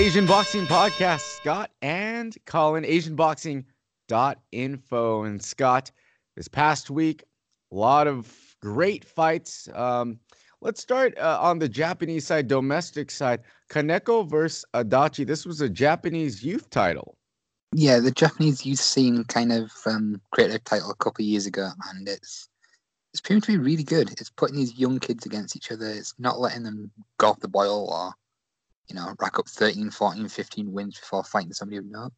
Asian Boxing Podcast. Scott and Colin, AsianBoxing.info. And Scott, this past week, a lot of great fights. Um, let's start uh, on the Japanese side, domestic side. Kaneko versus Adachi. This was a Japanese youth title. Yeah, the Japanese youth scene kind of um, created a title a couple years ago, and it's it's proven to be really good. It's putting these young kids against each other. It's not letting them go off the boil or, you know, rack up 13, 14, 15 wins before fighting somebody who know.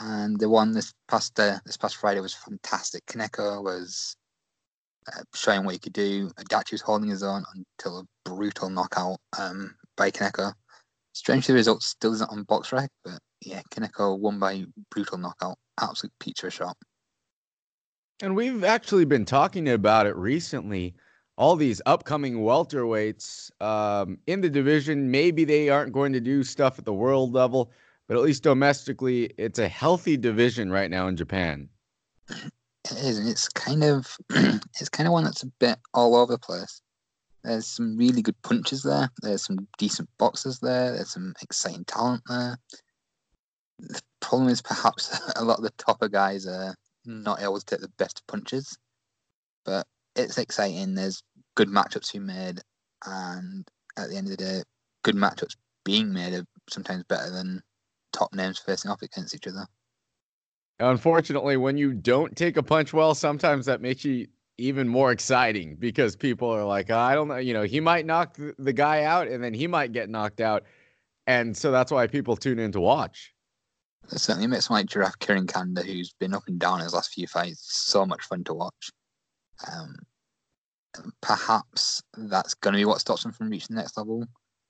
And the one this past uh, this past Friday was fantastic. Kaneko was uh, showing what he could do. Adachi was holding his own until a brutal knockout um, by Kaneko. Strangely, the result still isn't on BoxRec, but yeah, Kaneko won by brutal knockout. Absolute pizza shot. And we've actually been talking about it recently. All these upcoming welterweights um, in the division, maybe they aren't going to do stuff at the world level, but at least domestically, it's a healthy division right now in Japan. It is, and it's kind of it's kind of one that's a bit all over the place. There's some really good punches there. There's some decent boxers there. There's some exciting talent there. The problem is perhaps a lot of the topper guys are not able to take the best punches. But it's exciting. There's good matchups being made, and at the end of the day, good matchups being made are sometimes better than top names facing off against each other. Unfortunately, when you don't take a punch well, sometimes that makes you even more exciting because people are like, I don't know, you know, he might knock the guy out and then he might get knocked out. And so that's why people tune in to watch. It certainly makes my giraffe Kiran Kanda, who's been up and down his last few fights, so much fun to watch. Um, perhaps that's going to be what stops him from reaching the next level.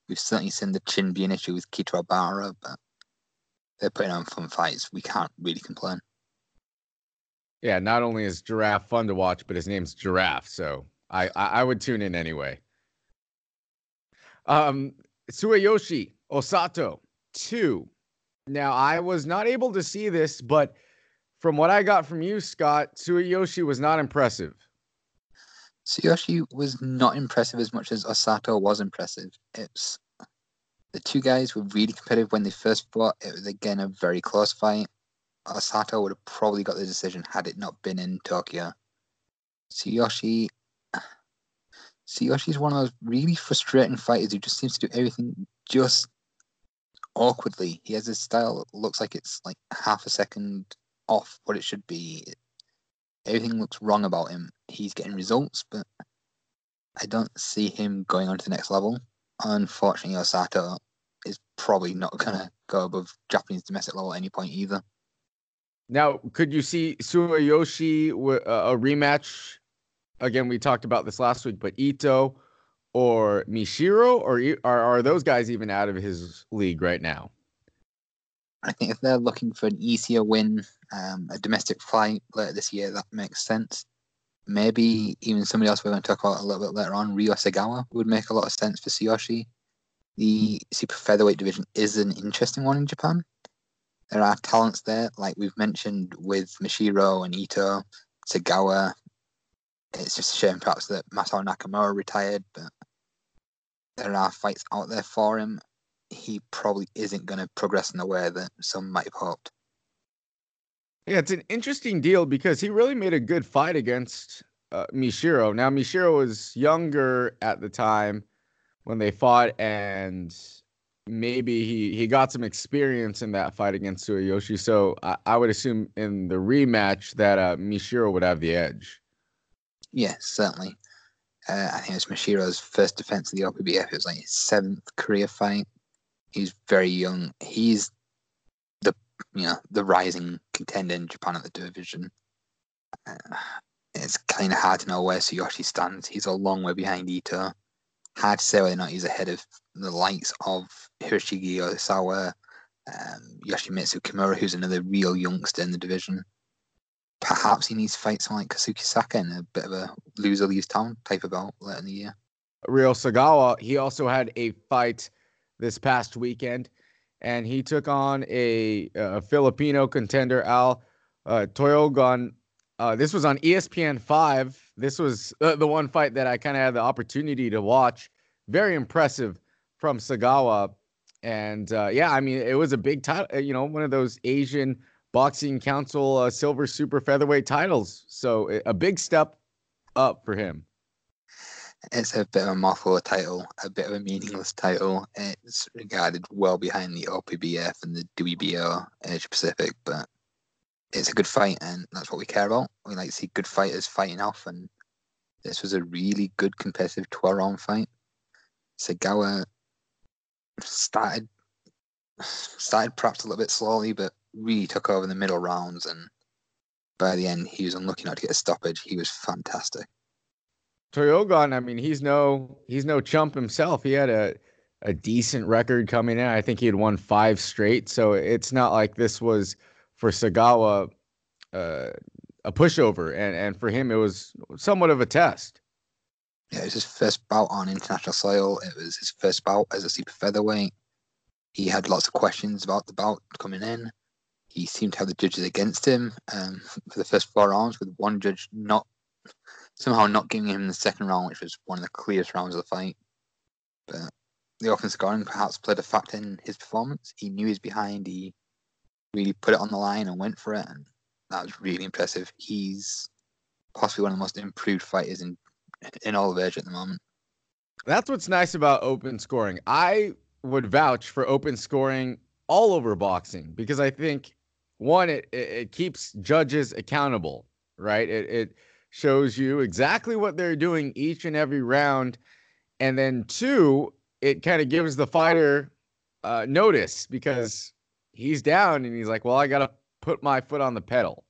We've certainly seen the chin be an issue with Keita Obara, but they're putting on fun fights. We can't really complain. Yeah, not only is Giraffe fun to watch, but his name's Giraffe, so I I, I would tune in anyway. Um, Tsuyoshi Osato two now, I was not able to see this, but from what I got from you, Scott, Tsuyoshi was not impressive. Tsuyoshi was not impressive as much as Osato was impressive. It's the two guys were really competitive when they first fought. It was again a very close fight. Osato would have probably got the decision had it not been in Tokyo. Tsuyoshi is one of those really frustrating fighters who just seems to do everything just awkwardly. He has his style that looks like it's like half a second off what it should be. Everything looks wrong about him. He's getting results, but I don't see him going on to the next level. Unfortunately, Osato is probably not going to go above Japanese domestic level at any point either. Now, could you see Tsuyoshi uh, a rematch? Again, we talked about this last week, but Ito or Mishiro, or are, are those guys even out of his league right now? I think if they're looking for an easier win, um, a domestic fight later this year, that makes sense. Maybe even somebody else we're going to talk about a little bit later on, Ryo Sagawa, would make a lot of sense for Tsuyoshi. The super featherweight division is an interesting one in Japan. There are talents there, like we've mentioned with Mishiro and Ito, Sagawa. It's just a shame perhaps that Masao Nakamura retired, but there are fights out there for him, he probably isn't going to progress in the way that some might have hoped. Yeah, it's an interesting deal because he really made a good fight against uh, Mishiro. Now, Mishiro was younger at the time when they fought, and maybe he, he got some experience in that fight against Tsuyoshi. So I, I would assume in the rematch that uh, Mishiro would have the edge. Yes, certainly. Uh, I think it was Mishiro's first defense of the OPBF. It was like his seventh career fight. He's very young. He's the you know the rising contender in Japan at the division. Uh, it's kind of hard to know where Tsuyoshi stands. He's a long way behind Ito. Hard to say whether or not he's ahead of the likes of Hiroshige Osawa, um, Yoshimitsu Kimura, who's another real youngster in the division perhaps he needs to fight someone like Kazuki Saka in a bit of a loser leaves town type of belt later in the year. Ryo Sagawa, he also had a fight this past weekend, and he took on a, a Filipino contender, Al uh, Toyogon. Uh, this was on ESPN 5. This was uh, the one fight that I kind of had the opportunity to watch. Very impressive from Sagawa. And uh, yeah, I mean, it was a big title, you know, one of those Asian Boxing Council uh, silver super featherweight titles. So a big step up for him. It's a bit of a mouthful title, a bit of a mm-hmm. meaningless title. It's regarded well behind the OPBF and the WBO Asia Pacific, but it's a good fight, and that's what we care about. We like to see good fighters fighting off, and this was a really good competitive 12 round fight. Sagawa started started perhaps a little bit slowly, but really took over the middle rounds, and by the end, he was unlucky not to get a stoppage. He was fantastic. Toyogon, I mean, he's no he's no chump himself. He had a a decent record coming in. I think he had won five straight, so it's not like this was for Sagawa uh, a pushover, and and for him it was somewhat of a test. Yeah, it was his first bout on international soil. It was his first bout as a super featherweight. He had lots of questions about the bout coming in. He seemed to have the judges against him um, for the first four rounds, with one judge not somehow not giving him the second round, which was one of the clearest rounds of the fight. But the open scoring perhaps played a factor in his performance. He knew his behind. He really put it on the line and went for it, and that was really impressive. He's possibly one of the most improved fighters in in all of Asia at the moment. That's what's nice about open scoring. I would vouch for open scoring all over boxing because I think one, it it, it keeps judges accountable, right? It it shows you exactly what they're doing each and every round. And then two, it kind of gives the fighter uh, notice because he's down and he's like, well, I got to put my foot on the pedal.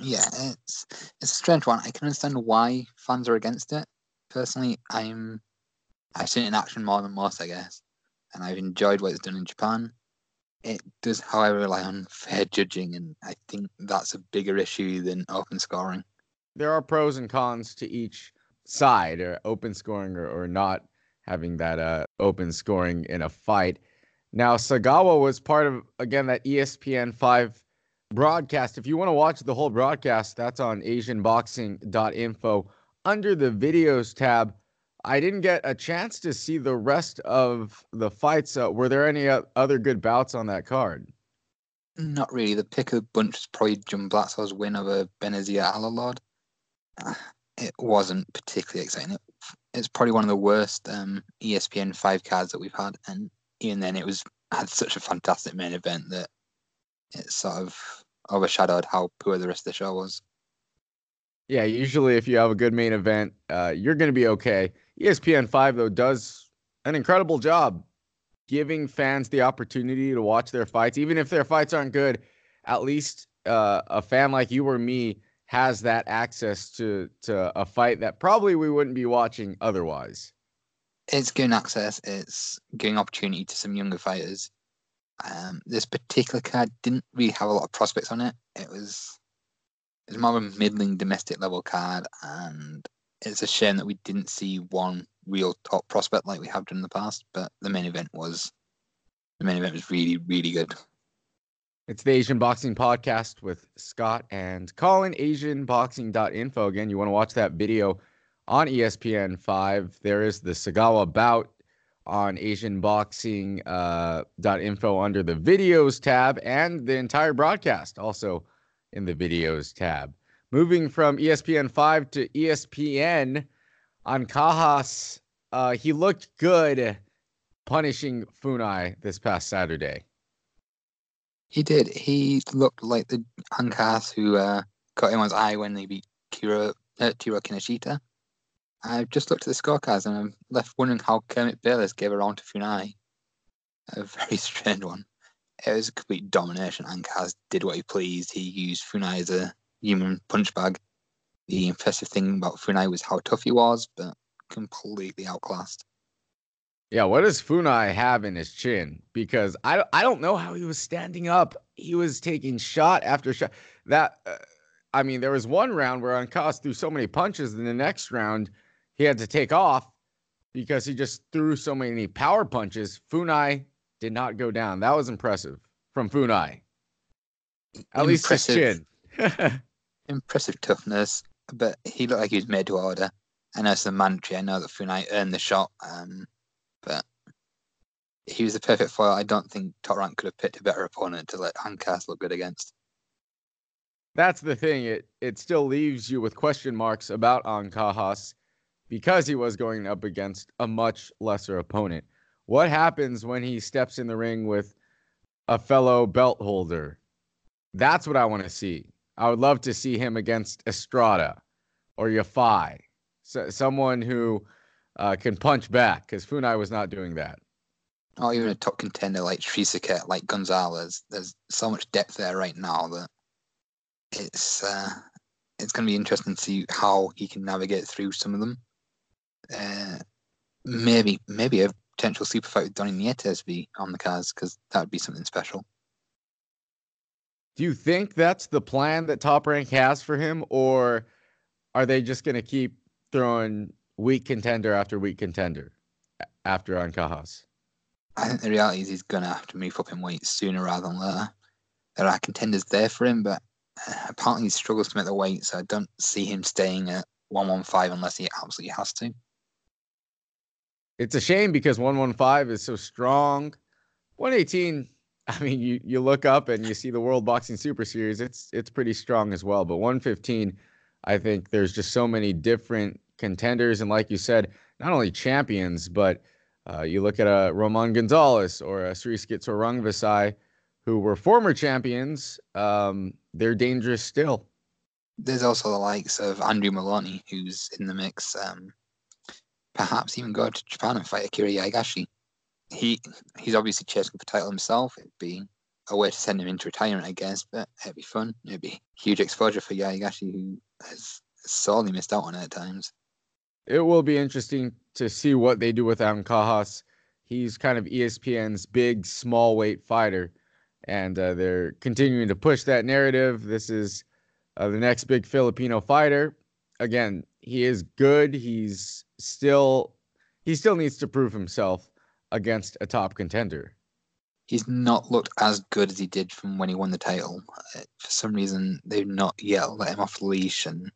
Yeah, it's it's a strange one. I can understand why fans are against it. Personally, I'm I've seen it in action more than most, I guess, and I've enjoyed what it's done in Japan. It does, however, rely on fair judging, and I think that's a bigger issue than open scoring there are pros and cons to each side, or open scoring or, or not having that uh, open scoring in a fight. Now, Sagawa was part of again that ESPN five broadcast. If you want to watch the whole broadcast, that's on AsianBoxing.info under the videos tab. I didn't get a chance to see the rest of the fights. Uh, were there any other good bouts on that card? Not really. The pick of bunch was probably John Blatzel's win over Benazir Alalord it wasn't particularly exciting. It, it's probably one of the worst um, ESPN five cards that we've had, and even then, it was had such a fantastic main event that it sort of overshadowed how poor the rest of the show was. Yeah, usually if you have a good main event, uh, you're going to be okay. ESPN five though does an incredible job giving fans the opportunity to watch their fights, even if their fights aren't good. At least uh, a fan like you or me has that access to to a fight that probably we wouldn't be watching otherwise. It's giving access. It's giving opportunity to some younger fighters. Um, this particular card didn't really have a lot of prospects on it. It was it was more of a middling domestic level card, and it's a shame that we didn't see one real top prospect like we have done in the past. But the main event was the main event was really really good. It's the Asian Boxing Podcast with Scott and Colin, AsianBoxing.info. Again, you want to watch that video on ESPN 5. There is the Sagawa bout on AsianBoxing.info uh, under the videos tab and the entire broadcast also in the videos tab. Moving from ESPN 5 to ESPN Ancajas, uh, he looked good punishing Funai this past Saturday. He did. He looked like the Ancajas who uh, him on eye when they beat Kiro, uh, Kinoshita. I've just looked at the scorecards and I'm left wondering how Kermit Bayless gave a round to Funai. A very strange one. It was a complete domination. Ancajas did what he pleased. He used Funai as a human punch bag. The impressive thing about Funai was how tough he was, but completely outclassed. Yeah, what does Funai have in his chin? Because I, I don't know how he was standing up. He was taking shot after shot. That uh, I mean, there was one round where Ancajas threw so many punches, and the next round he had to take off because he just threw so many power punches. Funai did not go down. That was impressive from Funai. At impressive, least his chin. impressive toughness, but he looked like he was made to order. And as the mantra, I know that Funai earned the shot. Um, but he was the perfect foil. I don't think Top Rank could have picked a better opponent to let Ancajas look good against. That's the thing. It it still leaves you with question marks about Ancajas because he was going up against a much lesser opponent. What happens when he steps in the ring with a fellow belt holder? That's what I want to see. I would love to see him against Estrada or Yafai, so, someone who uh, can punch back because Funai was not doing that. Or even a top contender like Srisaket, like Gonzalez. There's so much depth there right now that it's uh, it's going to be interesting to see how he can navigate through some of them. Uh, maybe maybe a potential super fight with Donny Nietes be on the cards because that would be something special. Do you think that's the plan that Top Rank has for him, or are they just going to keep throwing weak contender after weak contender after Ancajas? I think the reality is he's going to have to move up in weight sooner rather than later. There are contenders there for him, but uh, apparently he struggles to make the weight, so I don't see him staying at 115 unless he absolutely has to. It's a shame because 115 is so strong. 118, I mean, you you look up and you see the World Boxing Super Series, it's it's pretty strong as well, but 115 I think there's just so many different contenders and like you said, not only champions, but uh, you look at a Roman Gonzalez or a Srisaket Rungvisai, who were former champions, um, they're dangerous still. There's also the likes of Andrew Maloney, who's in the mix. Um, perhaps even go to Japan and fight Akira Yaegashi. He he's obviously chasing for title himself. It'd be a way to send him into retirement, I guess, but it'd be fun. It'd be huge exposure for Yaegashi, who has sorely missed out on it at times. It will be interesting to see what they do with Ancajas. He's kind of ESPN's big small weight fighter, and uh, they're continuing to push that narrative. This is uh, the next big Filipino fighter. Again, he is good. He's still he still needs to prove himself against a top contender. He's not looked as good as he did from when he won the title. Uh, for some reason, they've not yet let him off the leash, and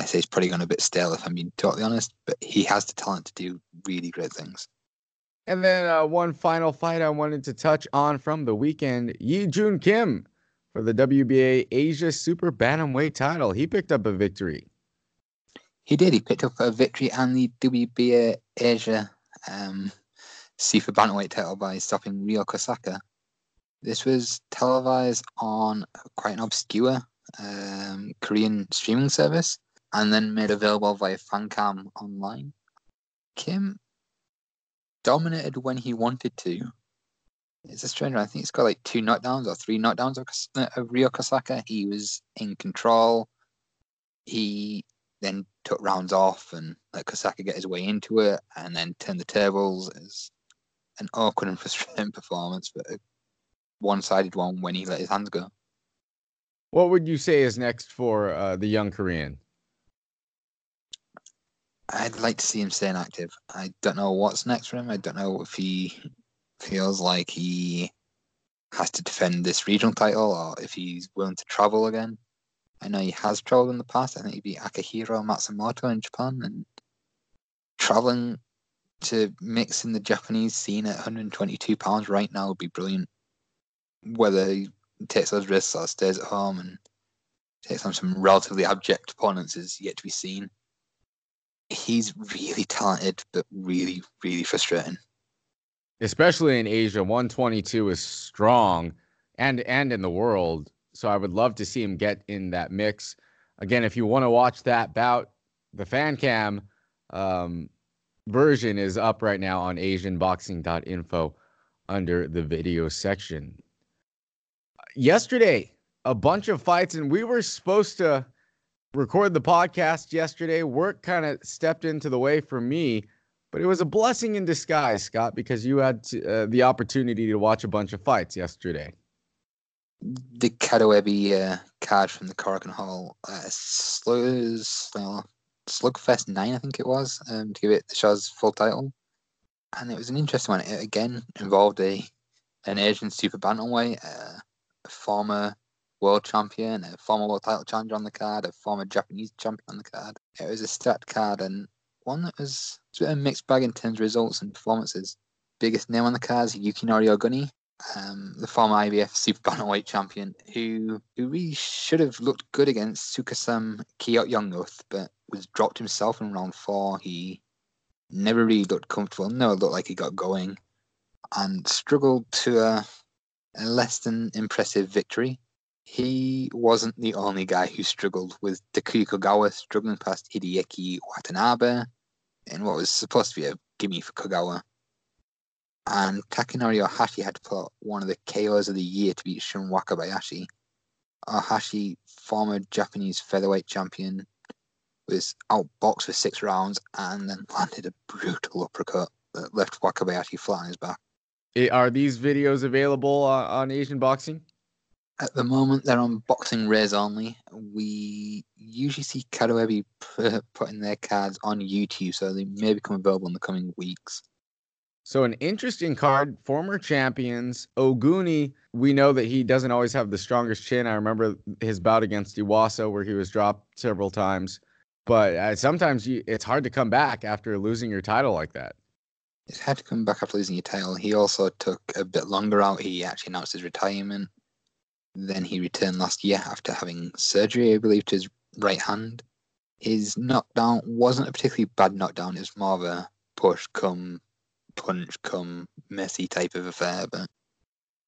I say he's probably gone a bit stale if I'm being totally honest. But he has the talent to do really great things. And then uh, one final fight I wanted to touch on from the weekend: Yi Jun Kim for the WBA Asia Super Bantamweight title. He picked up a victory. He did. He picked up a victory and the WBA Asia um, Super Bantamweight title by stopping Ryo Kosaka. This was televised on quite an obscure um, Korean streaming service and then made available via Fancam online. Kim dominated when he wanted to. It's a strange one. I think he's got like two knockdowns or three knockdowns of, of Ryo Kosaka. He was in control. He then took rounds off and let Kosaka get his way into it and then turn the tables. It's an awkward and frustrating performance, but a one sided one when he let his hands go. What would you say is next for uh, the young Korean? I'd like to see him staying active. I don't know what's next for him. I don't know if he feels like he has to defend this regional title or if he's willing to travel again. I know he has traveled in the past. I think he beat Akihiro Matsumoto in Japan and traveling to mix in the Japanese scene at 122 pounds right now would be brilliant. Whether he takes those risks or stays at home and takes on some relatively abject opponents is yet to be seen. He's really talented, but really, really frustrating. Especially in Asia, 122 is strong, and and in the world. So I would love to see him get in that mix. Again, if you want to watch that bout, the fan cam um, version is up right now on asianboxing.info under the video section. Yesterday, a bunch of fights, and we were supposed to record the podcast yesterday. Work kind of stepped into the way for me, but it was a blessing in disguise, Scott, because you had to, uh, the opportunity to watch a bunch of fights yesterday the Kadoebi uh, card from the Korakuen Hall. Slugs, uh, Slugfest 9, I think it was, um, to give it the show's full title. And it was an interesting one. It again involved a an Asian super bantamweight, uh, a former world champion, a former world title challenger on the card, a former Japanese champion on the card. It was a stacked card and one that was a mixed bag in terms of results and performances. biggest name on the cards, Yukinori Oguni, um, the former IBF Super Bantamweight champion, who who really should have looked good against Tsukasum Kiyotyongnuth, but was dropped himself in round four. He never really looked comfortable, never looked like he got going, and struggled to a, a less than impressive victory. He wasn't the only guy who struggled with Takuya Kogawa struggling past Hideki Watanabe in what was supposed to be a gimme for Kogawa. And Takanori Ohashi had to put one of the KOs of the year to beat Shun Wakabayashi. Ohashi, former Japanese featherweight champion, was outboxed for six rounds and then landed a brutal uppercut that left Wakabayashi flat on his back. Are these videos available uh, on Asian Boxing? At the moment, they're on Boxing Raise only. We usually see Kadoebi putting their cards on YouTube, so they may become available in the coming weeks. So an interesting card, former champions. Oguni, we know that he doesn't always have the strongest chin. I remember his bout against Iwasa where he was dropped several times. But uh, sometimes you, it's hard to come back after losing your title like that. It's hard to come back after losing your title. He also took a bit longer out. He actually announced his retirement. Then he returned last year after having surgery, I believe, to his right hand. His knockdown wasn't a particularly bad knockdown. It was more of a push come punch come messy type of affair. But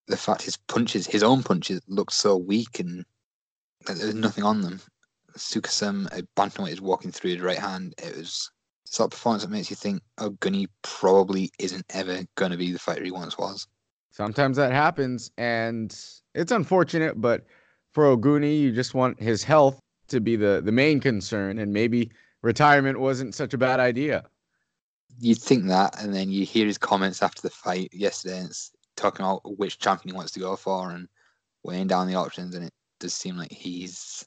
the fact his punches, his own punches, looked so weak and like, there was nothing on them. Tsukasum, a bantamweight, is walking through his right hand. It was sort of performance that makes you think, oh, Gunny probably isn't ever going to be the fighter he once was. Sometimes that happens, and it's unfortunate, but for Oguni, you just want his health to be the, the main concern, and maybe retirement wasn't such a bad idea. You'd think that, and then you hear his comments after the fight yesterday, and it's talking about which champion he wants to go for and weighing down the options, and it does seem like he's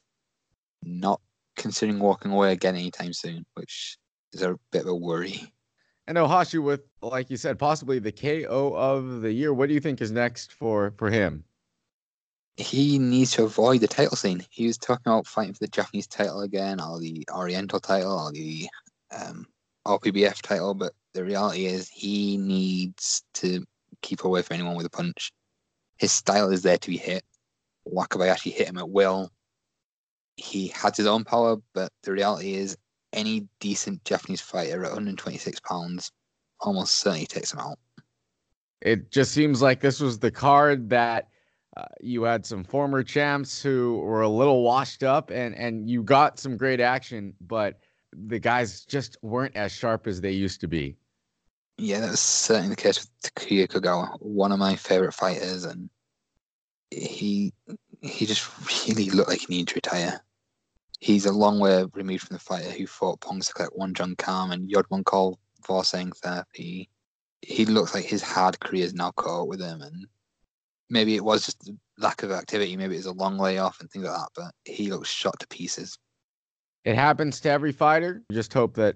not considering walking away again anytime soon, which is a bit of a worry. And Ohashi, with like you said, possibly the KO of the year. What do you think is next for for him? He needs to avoid the title scene. He was talking about fighting for the Japanese title again, or the Oriental title, or the um, OPBF title. But the reality is, he needs to keep away from anyone with a punch. His style is there to be hit. Wakabayashi hit him at will. He had his own power, but the reality is, any decent Japanese fighter at 126 pounds almost certainly takes him out. It just seems like this was the card that uh, you had some former champs who were a little washed up, and and you got some great action, but the guys just weren't as sharp as they used to be. Yeah, that was certainly the case with Takuya Kogawa, one of my favorite fighters, and he he just really looked like he needed to retire he's a long way removed from the fighter who fought Pongsaklek, Wonjongkam, and Yodmongkol Vor Saengthep. He looks like his hard career is now caught with him, and maybe it was just lack of activity, maybe it was a long layoff and things like that, but he looks shot to pieces. It happens to every fighter. Just hope that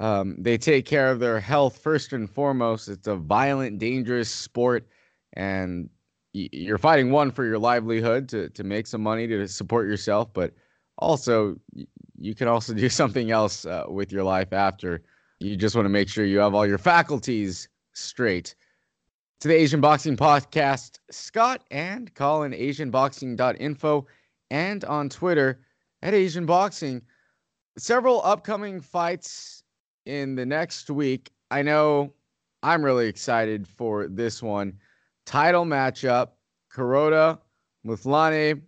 um, they take care of their health first and foremost. It's a violent, dangerous sport, and you're fighting one for your livelihood to to make some money to support yourself, but also you can also do something else uh, with your life after. You just want to make sure you have all your faculties straight. To the Asian Boxing Podcast, Scott and Colin, AsianBoxing.info, and on Twitter at Asian Boxing. Several upcoming fights in the next week. I know I'm really excited for this one. Title matchup Kuroda, Mthalane.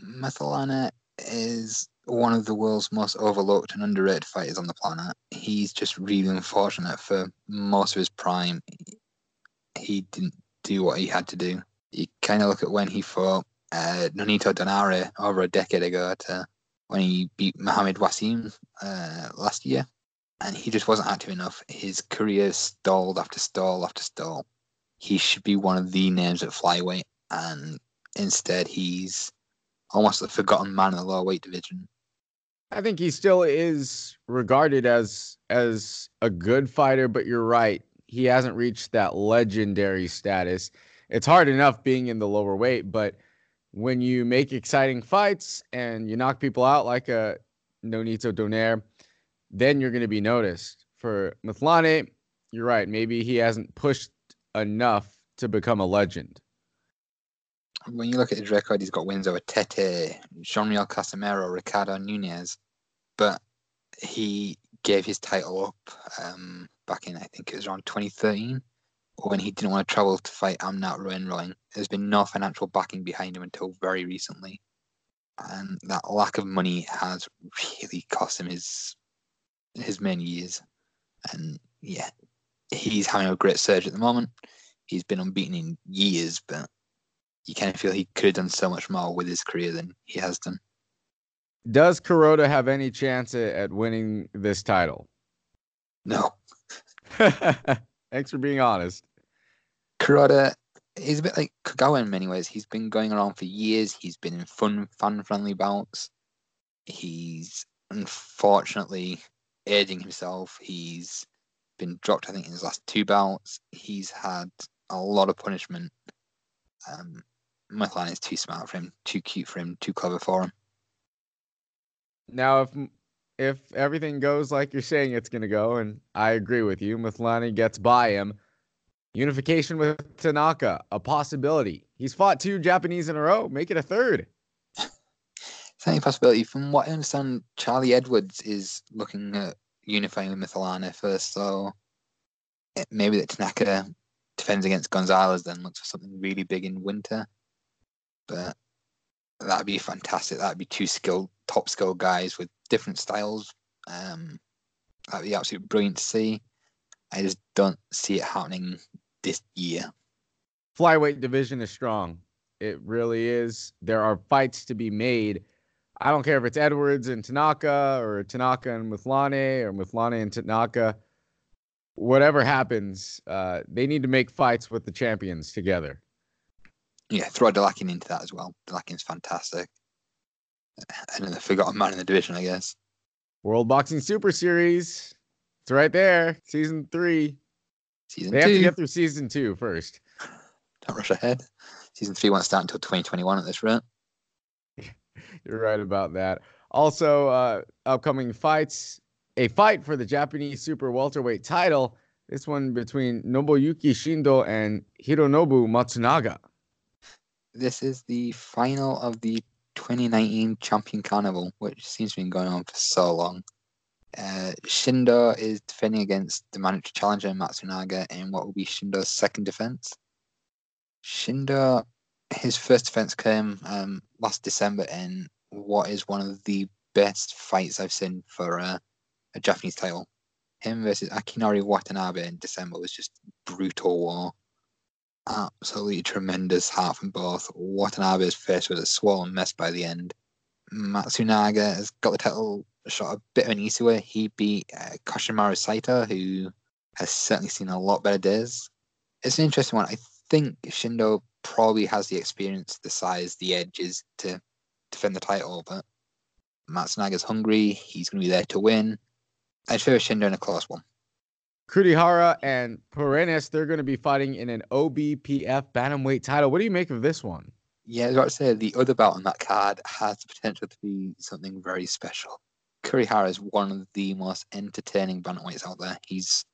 Mthalane is one of the world's most overlooked and underrated fighters on the planet. He's just really unfortunate for most of his prime. He didn't do what he had to do. You kind of look at when he fought uh, Nonito Donaire over a decade ago to when he beat Mohamed Wasim uh, last year, and he just wasn't active enough. His career stalled after stall after stall. He should be one of the names at flyweight, and instead he's almost the forgotten man in the lower weight division. I think he still is regarded as as a good fighter, but you're right. He hasn't reached that legendary status. It's hard enough being in the lower weight, but when you make exciting fights and you knock people out like a Nonito Donaire, then you're going to be noticed. For Mthalane, you're right. Maybe he hasn't pushed enough to become a legend. When you look at his record, he's got wins over Tete, John Riel Casimero, Ricardo Nunez, but he gave his title up um, back in I think it was around 2013 when he didn't want to travel to fight Amnat Ruenroeng. There's been no financial backing behind him until very recently. And that lack of money has really cost him his his many years. And yeah, he's having a great surge at the moment. He's been unbeaten in years, but you kind of feel he could have done so much more with his career than he has done. Does Kuroda have any chance at winning this title? No. Thanks for being honest. Kuroda he's a bit like Kagawa in many ways. He's been going around for years. He's been in fun, fan-friendly bouts. He's unfortunately aging himself. He's been dropped, I think, in his last two bouts. He's had a lot of punishment. Um, Mthalane is too smart for him, too cute for him, too clever for him. Now, if if everything goes like you're saying it's going to go, and I agree with you, Mthalane gets by him. Unification with Tanaka, a possibility. He's fought two Japanese in a row. Make it a third. It's any possibility. From what I understand, Charlie Edwards is looking at unifying with Mthalane first, so maybe that Tanaka defends against Gonzalez, then looks for something really big in winter. But that'd be fantastic. That'd be two skilled, top skilled guys with different styles. Um, that'd be absolutely brilliant to see. I just don't see it happening this year. Flyweight division is strong. It really is. There are fights to be made. I don't care if it's Edwards and Tanaka or Tanaka and Mthalane or Mthalane and Tanaka. Whatever happens, uh, they need to make fights with the champions together. Yeah, throw Dalakian into that as well. Dalakian's fantastic. And then the forgotten man in the division, I guess. World Boxing Super Series. It's right there. Season three. Season they two. have to get through season two first. Don't rush ahead. Season three won't start until 2021 at this rate. You're right about that. Also, uh, upcoming fights. A fight for the Japanese super welterweight title. This one between Nobuyuki Shindo and Hironobu Matsunaga. This is the final of the 2019 Champion Carnival, which seems to have been going on for so long. Uh, Shindo is defending against the mandatory challenger Matsunaga in what will be Shindo's second defense. Shindo, his first defense came um, last December in what is one of the best fights I've seen for uh, a Japanese title. Him versus Akinori Watanabe in December was just brutal war. Absolutely tremendous heart from both. Watanabe's face was a swollen mess by the end. Matsunaga has got the title shot a bit of an easy way. He beat uh, Koshimaru Saito, who has certainly seen a lot better days. It's an interesting one. I think Shindo probably has the experience, the size, the edges to defend the title, but Matsunaga's hungry. He's going to be there to win. I'd favor Shindo in a close one. Kurihara and Perennis, they're going to be fighting in an OPBF bantamweight title. What do you make of this one? Yeah, as I say the other bout on that card has the potential to be something very special. Kurihara is one of the most entertaining bantamweights out there. He's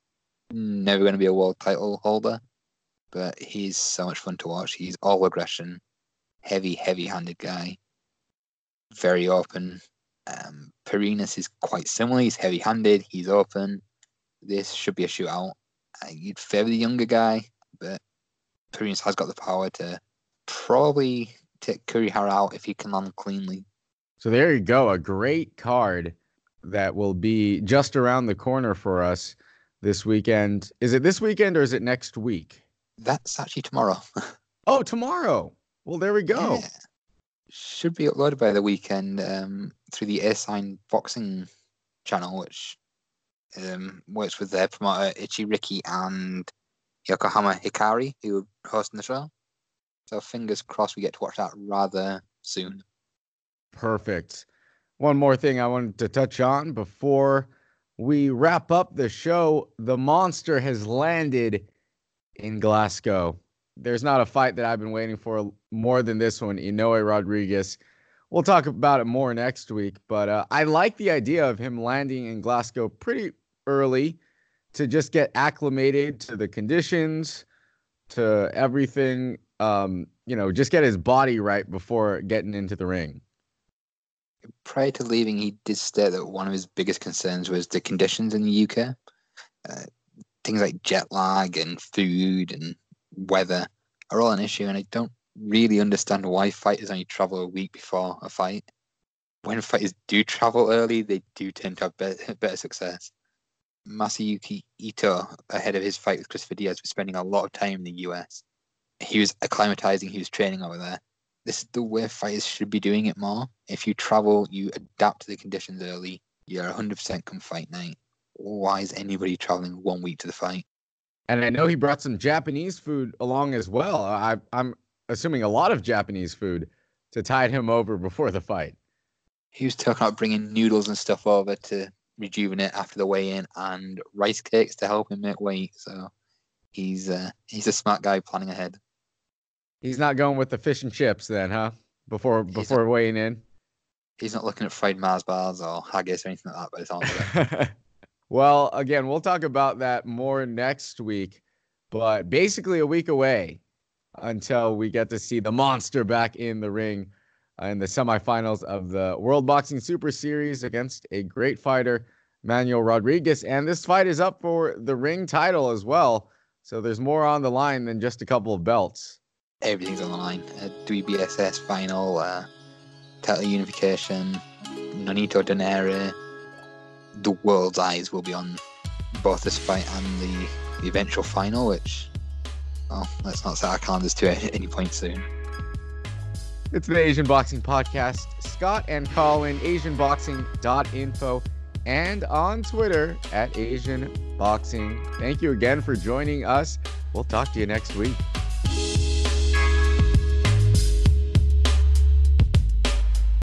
never going to be a world title holder, but he's so much fun to watch. He's all aggression, heavy, heavy-handed guy, very open. Um, Perenes is quite similar. He's heavy-handed. He's open. This should be a shootout. Uh, you'd favor the younger guy, but Perenes has got the power to probably take Kurihara out if he can land cleanly. So there you go, a great card that will be just around the corner for us this weekend. Is it this weekend or is it next week? That's actually tomorrow. oh, tomorrow. Well, there we go. Yeah. Should be uploaded by the weekend um, through the Airsign Boxing channel, which um, works with their promoter Ichi Riki and Yokohama Hikari, who are hosting the show. So fingers crossed we get to watch that rather soon. Perfect. One more thing I wanted to touch on before we wrap up the show. The monster has landed in Glasgow. There's not a fight that I've been waiting for more than this one, Inoue Rodriguez. We'll talk about it more next week, but uh, I like the idea of him landing in Glasgow pretty early to just get acclimated to the conditions, to everything. Um, you know, just get his body right before getting into the ring. Prior to leaving, he did state that one of his biggest concerns was the conditions in the UK. Uh, things like jet lag and food and weather are all an issue, and I don't really understand why fighters only travel a week before a fight. When fighters do travel early, they do tend to have better, better success. Masayuki Ito, ahead of his fight with Christopher Diaz, was spending a lot of time in the US. He was acclimatizing, he was training over there. This is the way fighters should be doing it more. If you travel, you adapt to the conditions early, you're 100% come fight night. Why is anybody traveling one week to the fight? And I know he brought some Japanese food along as well. I, I'm assuming a lot of Japanese food to tide him over before the fight. He was talking about bringing noodles and stuff over to rejuvenate after the weigh-in, and rice cakes to help him make weight. So he's uh, he's a smart guy planning ahead. He's not going with the fish and chips then, huh? Before before not, weighing in. He's not looking at fried Mars bars or haggis or anything like that by the time. well, again, we'll talk about that more next week, but basically a week away until we get to see the monster back in the ring in the semifinals of the World Boxing Super Series against a great fighter, Manuel Rodriguez. And this fight is up for the ring title as well. So there's more on the line than just a couple of belts. Everything's on the line. Uh, WBSS final, uh, title unification, Nonito Donaire. The world's eyes will be on both this fight and the, the eventual final, which well, let's not set our calendars to at any point soon. It's the Asian Boxing Podcast. Scott and Colin, AsianBoxing.info, and on Twitter at Asian Boxing. Thank you again for joining us. We'll talk to you next week.